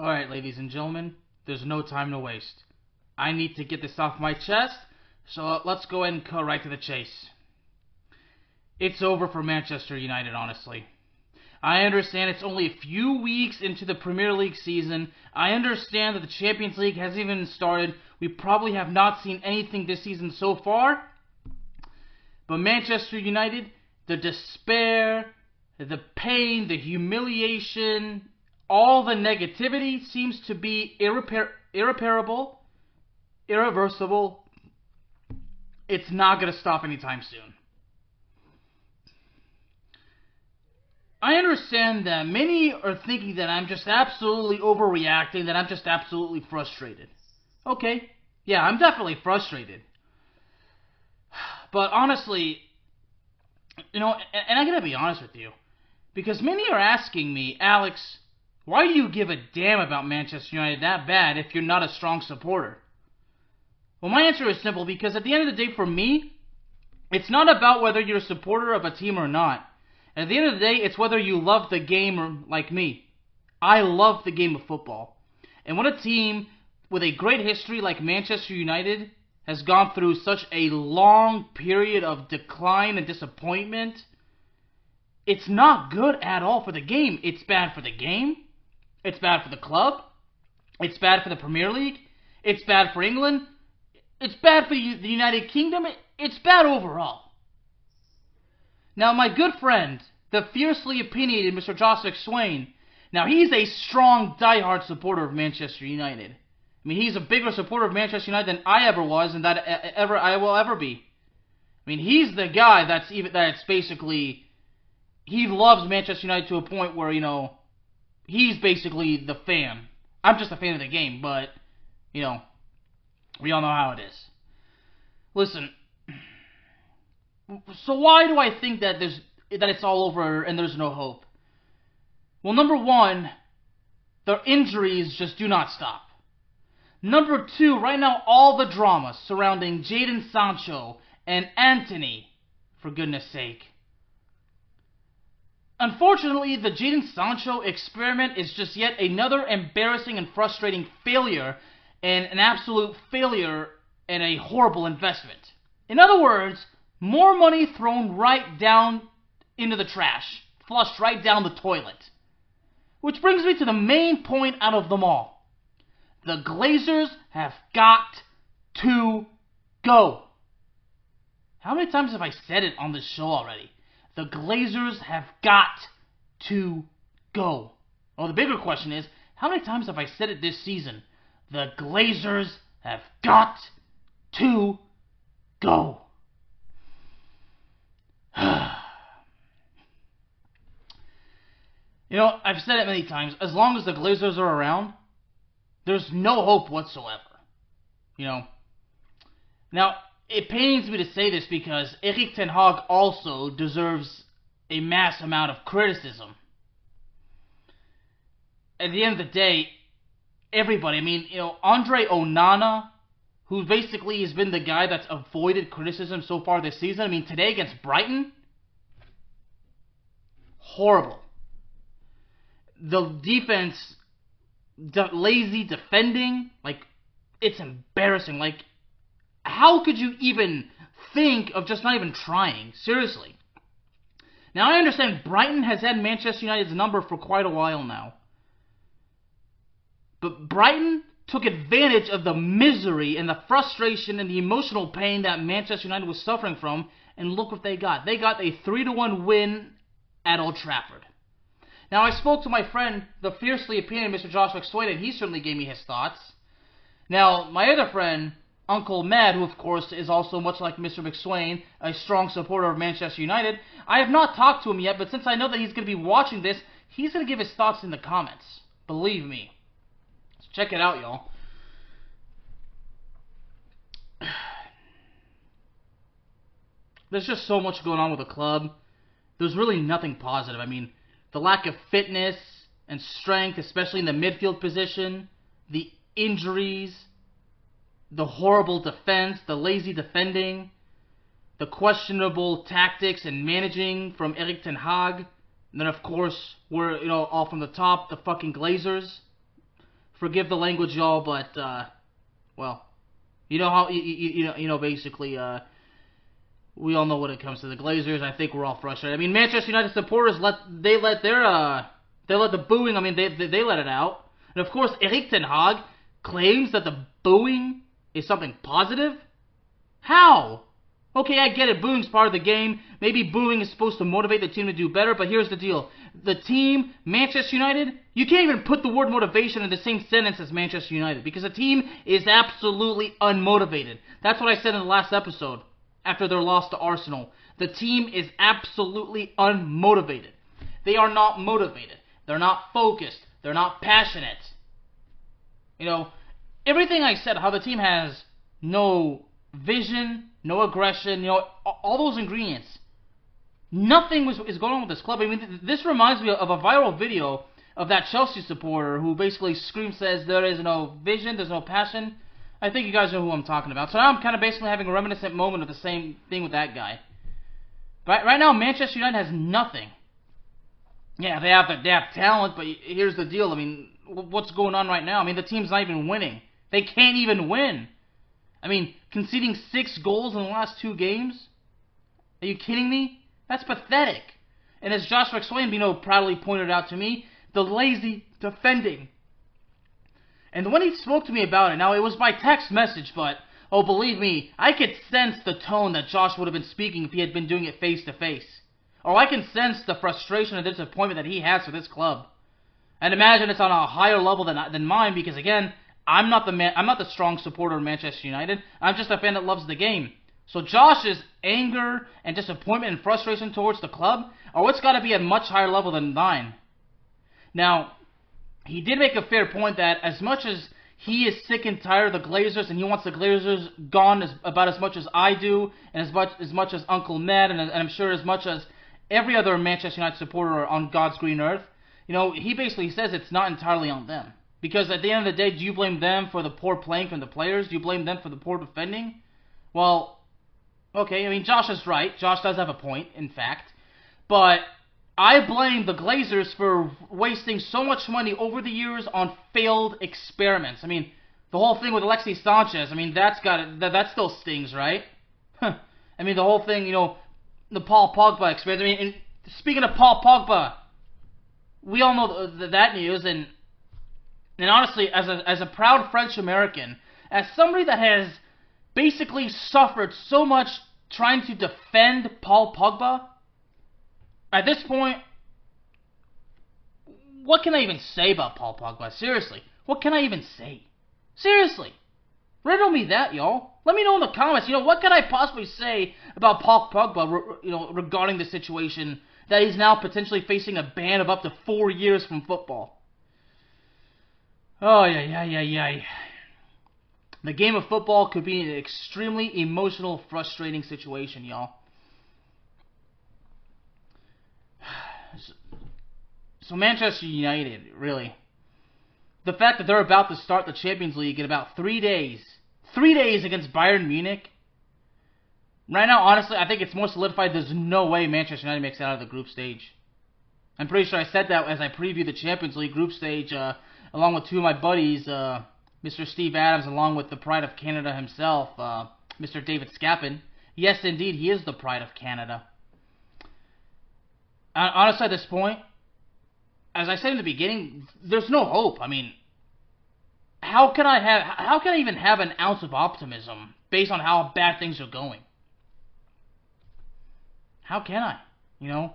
Alright, ladies and gentlemen, there's no time to waste. I need to get this off my chest, so let's go ahead and cut right to the chase. It's over for Manchester United, honestly. I understand it's only a few weeks into the Premier League season. I understand that the Champions League hasn't even started. We probably have not seen anything this season so far. But Manchester United, the despair, the pain, the humiliation, all the negativity seems to be irreparable, irreversible. It's not going to stop anytime soon. I understand that many are thinking that I'm just absolutely overreacting, that I'm just absolutely frustrated. Okay, yeah, I'm definitely frustrated. But honestly, you know, and, and I gotta be honest with you, because many are asking me, Alex, why do you give a damn about Manchester United that bad if you're not a strong supporter? Well, my answer is simple because at the end of the day, for me, it's not about whether you're a supporter of a team or not. At the end of the day, it's whether you love the game or like me. I love the game of football. And when a team with a great history like Manchester United has gone through such a long period of decline and disappointment, it's not good at all for the game. It's bad for the game. It's bad for the club. It's bad for the Premier League. It's bad for England. It's bad for the United Kingdom. It's bad overall. Now, my good friend, the fiercely opinionated Mr. Josh McSwain, now he's a strong, die-hard supporter of Manchester United. I mean, he's a bigger supporter of Manchester United than I ever was, and that ever I will ever be. I mean, he's the guy that's even that's basically he loves Manchester United to a point where you know he's basically the fan. I'm just a fan of the game, but you know, we all know how it is. Listen, so why do I think that there's that it's all over and there's no hope? Well, number one, the injuries just do not stop. Number two, right now, all the drama surrounding Jadon Sancho and Antony, for goodness sake. Unfortunately, the Jadon Sancho experiment is just yet another embarrassing and frustrating failure, and an absolute failure and a horrible investment. In other words, more money thrown right down into the trash, flushed right down the toilet. Which brings me to the main point out of them all. The Glazers have got to go. How many times have I said it on this show already? The Glazers have got to go. Well, the bigger question is, how many times have I said it this season? The Glazers have got to go. you know, I've said it many times. As long as the Glazers are around, there's no hope whatsoever. You know. Now, it pains me to say this because Erik Ten Hag also deserves a mass amount of criticism. At the end of the day, everybody, I mean, you know, Andre Onana, who basically has been the guy that's avoided criticism so far this season. I mean, today against Brighton, horrible. The defense, de- lazy defending, like, it's embarrassing. Like, how could you even think of just not even trying? Seriously. Now, I understand Brighton has had Manchester United's number for quite a while now. But Brighton took advantage of the misery and the frustration and the emotional pain that Manchester United was suffering from, and look what they got. They got a 3 to 1 win at Old Trafford. Now, I spoke to my friend, the fiercely opinionated Mr. Josh McSwain, and he certainly gave me his thoughts. Now, my other friend, Uncle Mad, who of course is also much like Mr. McSwain, a strong supporter of Manchester United, I have not talked to him yet, but since I know that he's going to be watching this, he's going to give his thoughts in the comments. Believe me. So check it out, y'all. There's just so much going on with the club. There's really nothing positive. I mean, the lack of fitness and strength, especially in the midfield position, the injuries, the horrible defense, the lazy defending, the questionable tactics and managing from Erik Ten Hag. And then, of course, we're, you know, all from the top, the fucking Glazers. Forgive the language, y'all, but, uh, well, you know how, you, you, you know, you know, basically, uh, we all know when it comes to the Glazers. I think we're all frustrated. I mean, Manchester United supporters let they let their uh they let the booing. I mean, they they, they let it out. And of course, Erik Ten Hag claims that the booing is something positive. How? Okay, I get it. Booing's part of the game. Maybe booing is supposed to motivate the team to do better. But here's the deal: the team, Manchester United, you can't even put the word motivation in the same sentence as Manchester United because the team is absolutely unmotivated. That's what I said in the last episode after their loss to Arsenal. The team is absolutely unmotivated. They are not motivated. They're not focused. They're not passionate. You know, everything I said, how the team has no vision, no aggression, you know, all those ingredients. Nothing was, is going on with this club. I mean, this reminds me of a viral video of that Chelsea supporter who basically screams, says there is no vision, there's no passion. I think you guys know who I'm talking about. So now I'm kind of basically having a reminiscent moment of the same thing with that guy. Right, right now, Manchester United has nothing. Yeah, they have the, they have talent, but here's the deal. I mean, what's going on right now? I mean, the team's not even winning. They can't even win. I mean, conceding six goals in the last two games? Are you kidding me? That's pathetic. And as Josh McSwain, you know, proudly pointed out to me, the lazy defending. And when he spoke to me about it, now it was by text message, but oh, believe me, I could sense the tone that Josh would have been speaking if he had been doing it face to face. Or I can sense the frustration and disappointment that he has for this club. And imagine it's on a higher level than than mine because again, I'm not the man, I'm not the strong supporter of Manchester United. I'm just a fan that loves the game. So Josh's anger and disappointment and frustration towards the club, are what's got to be at a much higher level than mine. Now, he did make a fair point that as much as he is sick and tired of the Glazers and he wants the Glazers gone as, about as much as I do and as much as much as Uncle Ned and, and I'm sure as much as every other Manchester United supporter on God's green earth, you know, he basically says it's not entirely on them. Because at the end of the day, do you blame them for the poor playing from the players? Do you blame them for the poor defending? Well, okay, I mean, Josh is right. Josh does have a point, in fact. But I blame the Glazers for wasting so much money over the years on failed experiments. I mean, the whole thing with Alexis Sanchez, I mean, that's got that, that still stings, right? I mean, the whole thing, you know, the Paul Pogba experiment. I mean, speaking of Paul Pogba, we all know that news, and and honestly, as a as a proud French American, as somebody that has basically suffered so much trying to defend Paul Pogba, at this point, what can I even say about Paul Pogba? Seriously, what can I even say? Seriously, riddle me that, y'all. Let me know in the comments. You know, what can I possibly say about Paul Pogba? You know, regarding the situation that he's now potentially facing a ban of up to four years from football. Oh yeah, yeah, yeah, yeah. The game of football could be an extremely emotional, frustrating situation, y'all. So Manchester United, really. The fact that they're about to start the Champions League in about three days, three days against Bayern Munich. Right now, honestly, I think it's more solidified. There's no way Manchester United makes it out of the group stage. I'm pretty sure I said that as I previewed the Champions League group stage, uh, along with two of my buddies, uh, Mr. Steve Adams, along with the pride of Canada himself, uh, Mr. David Scapin. Yes, indeed, he is the pride of Canada. honestly, at this point, as I said in the beginning, there's no hope. I mean, how can I have how can I even have an ounce of optimism based on how bad things are going? How can I? You know?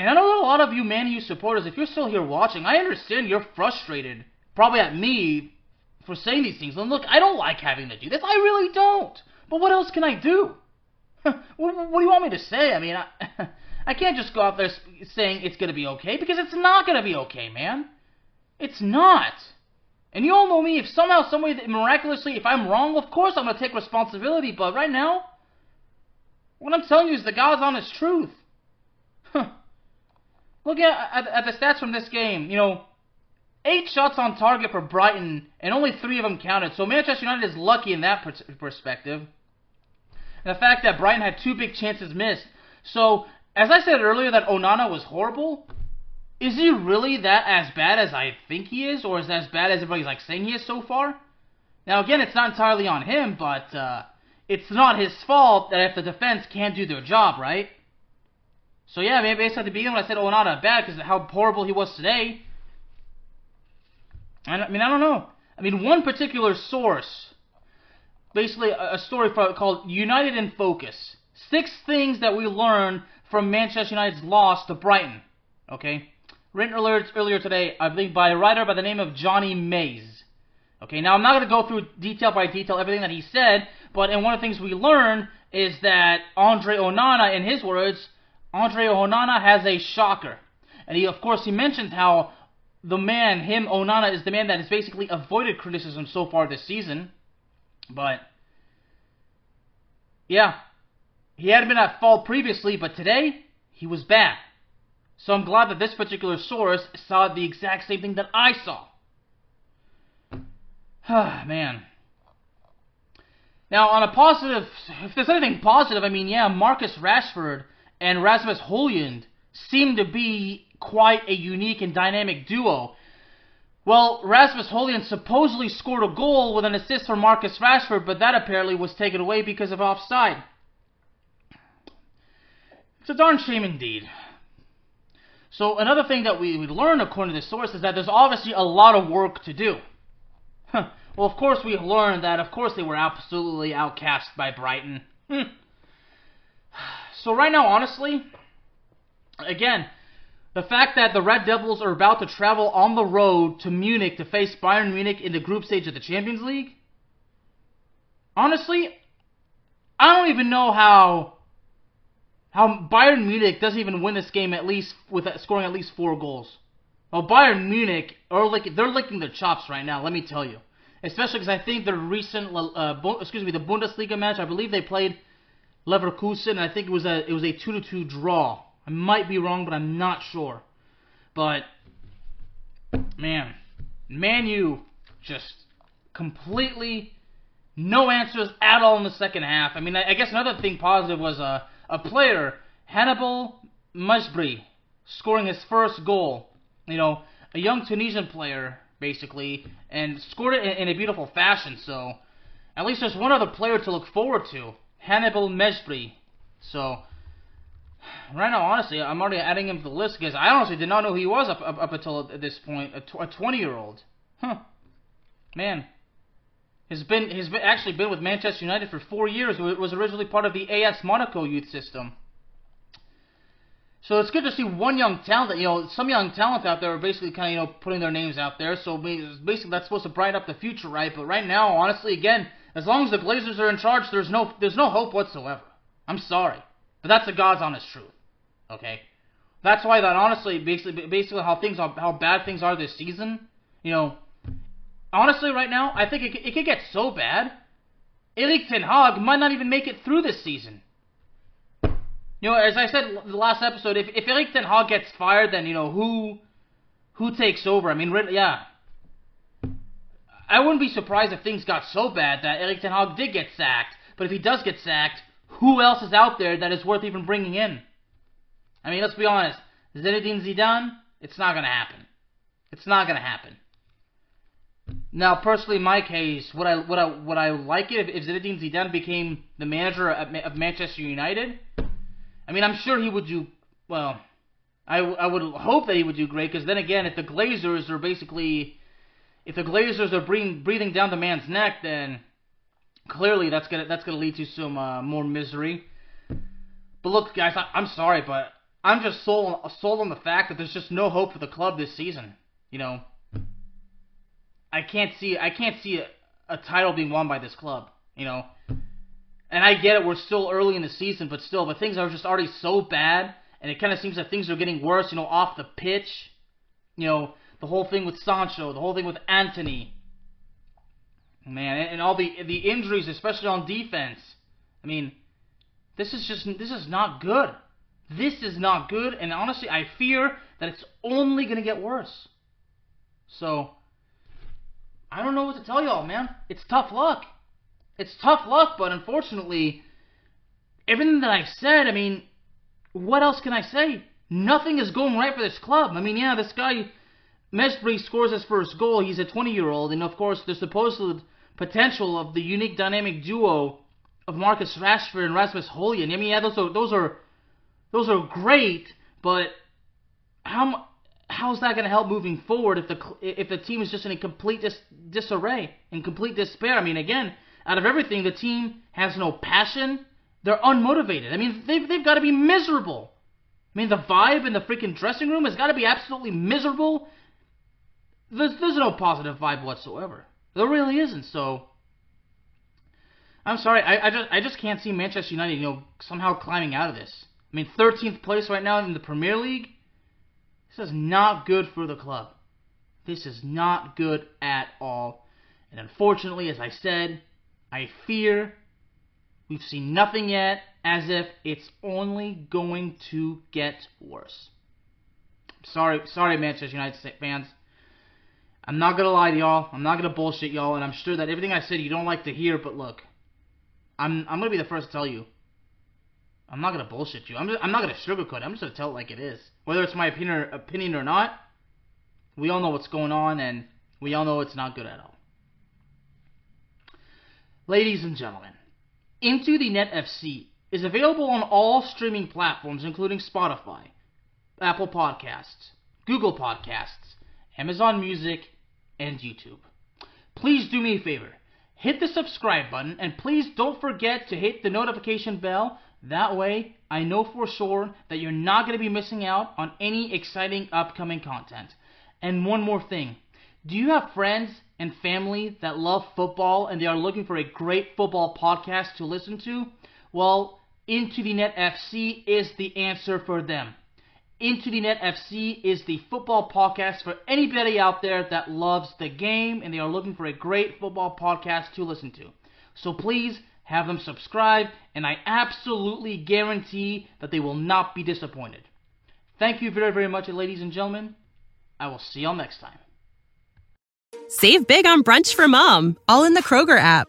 And I know a lot of you Man U supporters, if you're still here watching, I understand you're frustrated, probably at me for saying these things. And look, I don't like having to do this. I really don't. But what else can I do? what, what, do you want me to say? I mean, I, I can't just go out there saying it's going to be okay because it's not going to be okay, man. It's not. And you all know me. If somehow, somebody, miraculously, if I'm wrong, of course I'm going to take responsibility. But right now, what I'm telling you is the God's honest truth. Look at, at, at the stats from this game. You know, eight shots on target for Brighton, and only three of them counted. So Manchester United is lucky in that per- perspective. And the fact that Brighton had two big chances missed. So, as I said earlier, that Onana was horrible. Is he really that as bad as I think he is, or is it as bad as everybody's like saying he is so far? Now, again, it's not entirely on him, but uh, it's not his fault that if the defense can't do their job, right? So yeah, maybe basically at the beginning when I said oh, Onana bad because how horrible he was today. I mean, I don't know. I mean, one particular source, basically a, a story called United in Focus. Six things that we learned from Manchester United's loss to Brighton. Okay? Written earlier, earlier today, I believe, by a writer by the name of Johnny Mays. Okay, now I'm not going to go through detail by detail everything that he said, but and one of the things we learned is that Andre Onana, in his words, Andre Onana has a shocker. And he, of course, he mentioned how the man, him, Onana, is the man that has basically avoided criticism so far this season. But, yeah, he had been at fault previously, but today, he was bad. So I'm glad that this particular source saw the exact same thing that I saw. Ah, man. Now, on a positive, if there's anything positive, I mean, yeah, Marcus Rashford and Rasmus Højlund seem to be quite a unique and dynamic duo. Well, Rasmus Højlund supposedly scored a goal with an assist from Marcus Rashford, but that apparently was taken away because of offside. It's a darn shame indeed. So another thing that we, we learn according to this source is that there's obviously a lot of work to do. well, of course we learned that of course they were absolutely outcast by Brighton. Hmm. So right now, honestly, again, the fact that the Red Devils are about to travel on the road to Munich to face Bayern Munich in the group stage of the Champions League, honestly, I don't even know how how Bayern Munich doesn't even win this game at least with scoring at least four goals. Well, Bayern Munich are licking, they're licking their chops right now. Let me tell you, especially because I think the recent uh, excuse me the Bundesliga match I believe they played Leverkusen. I think it was a it was a two to two draw. I might be wrong, but I'm not sure. But man, Man U just completely no answers at all in the second half. I mean, I, I guess another thing positive was a a player Hannibal Mejbri scoring his first goal. You know, a young Tunisian player basically, and scored it in, in a beautiful fashion. So at least there's one other player to look forward to. Hannibal Mejbri. So, right now, honestly, I'm already adding him to the list because I honestly did not know who he was up, up, up until this point. A, tw- a 20 year old. Huh. Man. Has been has been actually been with Manchester United for four years. It was originally part of the AS Monaco youth system. So it's good to see one young talent. You know, some young talent out there are basically kind of you know putting their names out there. So basically, that's supposed to brighten up the future, right? But right now, honestly, again, as long as the Glazers are in charge, there's no there's no hope whatsoever. I'm sorry, but that's the God's honest truth. Okay, that's why that honestly, basically, basically how things are, how bad things are this season. You know, honestly, right now, I think it, it could get so bad. Erik Ten Hag might not even make it through this season. You know, as I said the last episode, if if Erik Ten Hag gets fired, then you know who who takes over. I mean, yeah, I wouldn't be surprised if things got so bad that Erik Ten Hag did get sacked. But if he does get sacked, who else is out there that is worth even bringing in? I mean, let's be honest. Zinedine Zidane, it's not going to happen. It's not going to happen. Now, personally, in my case, would I would I would I like it if, if Zinedine Zidane became the manager of, of Manchester United? I mean, I'm sure he would do well. I, I would hope that he would do great because then again, if the Glazers are basically if the Glazers are breathing, breathing down the man's neck, then clearly that's gonna that's gonna lead to some uh, more misery. But look, guys, I, I'm sorry, but I'm just sold sold on the fact that there's just no hope for the club this season. You know, I can't see I can't see a, a title being won by this club. You know, and I get it, we're still early in the season, but still, but things are just already so bad, and it kind of seems that things are getting worse. You know, off the pitch. You know, the whole thing with Sancho, the whole thing with Antony. Man, and, and all the the injuries, especially on defense. I mean, this is just this is not good. This is not good, and honestly, I fear that it's only gonna get worse. So, I don't know what to tell y'all, man. It's tough luck. It's tough luck, but unfortunately, everything that I've said, I mean, what else can I say? Nothing is going right for this club. I mean, yeah, this guy Mejbri scores his first goal. He's a 20 year old, and of course, the supposed potential of the unique dynamic duo of Marcus Rashford and Rasmus Højlund. I mean, yeah, those are those are those are great, but how how's that going to help moving forward if the if the team is just in a complete dis, disarray, and complete despair? I mean, again, out of everything, the team has no passion. They're unmotivated. I mean, they've they've got to be miserable. I mean, the vibe in the freaking dressing room has got to be absolutely miserable there's, there's no positive vibe whatsoever. There really isn't. So I'm sorry, I, I just I just can't see Manchester United, you know, somehow climbing out of this. I mean, 13th place right now in the Premier League. This is not good for the club. This is not good at all. And unfortunately, as I said, I fear we've seen nothing yet, as if it's only going to get worse. Sorry, sorry, Manchester United fans. I'm not gonna lie to y'all. I'm not gonna bullshit y'all, and I'm sure that everything I said you don't like to hear. But look, I'm I'm gonna be the first to tell you. I'm not gonna bullshit you. I'm just, I'm not gonna sugarcoat it. I'm just gonna tell it like it is, whether it's my opinion or, opinion or not. We all know what's going on, and we all know it's not good at all. Ladies and gentlemen, Into the Net FC is available on all streaming platforms, including Spotify, Apple Podcasts, Google Podcasts, Amazon Music, and YouTube. Please do me a favor. Hit the subscribe button and please don't forget to hit the notification bell. That way, I know for sure that you're not going to be missing out on any exciting upcoming content. And one more thing. Do you have friends and family that love football and they are looking for a great football podcast to listen to? Well, Into the Net FC is the answer for them. Into the Net FC is the football podcast for anybody out there that loves the game and they are looking for a great football podcast to listen to. So please have them subscribe, and I absolutely guarantee that they will not be disappointed. Thank you very, very much, ladies and gentlemen. I will see y'all next time. Save big on brunch for mom, all in the Kroger app.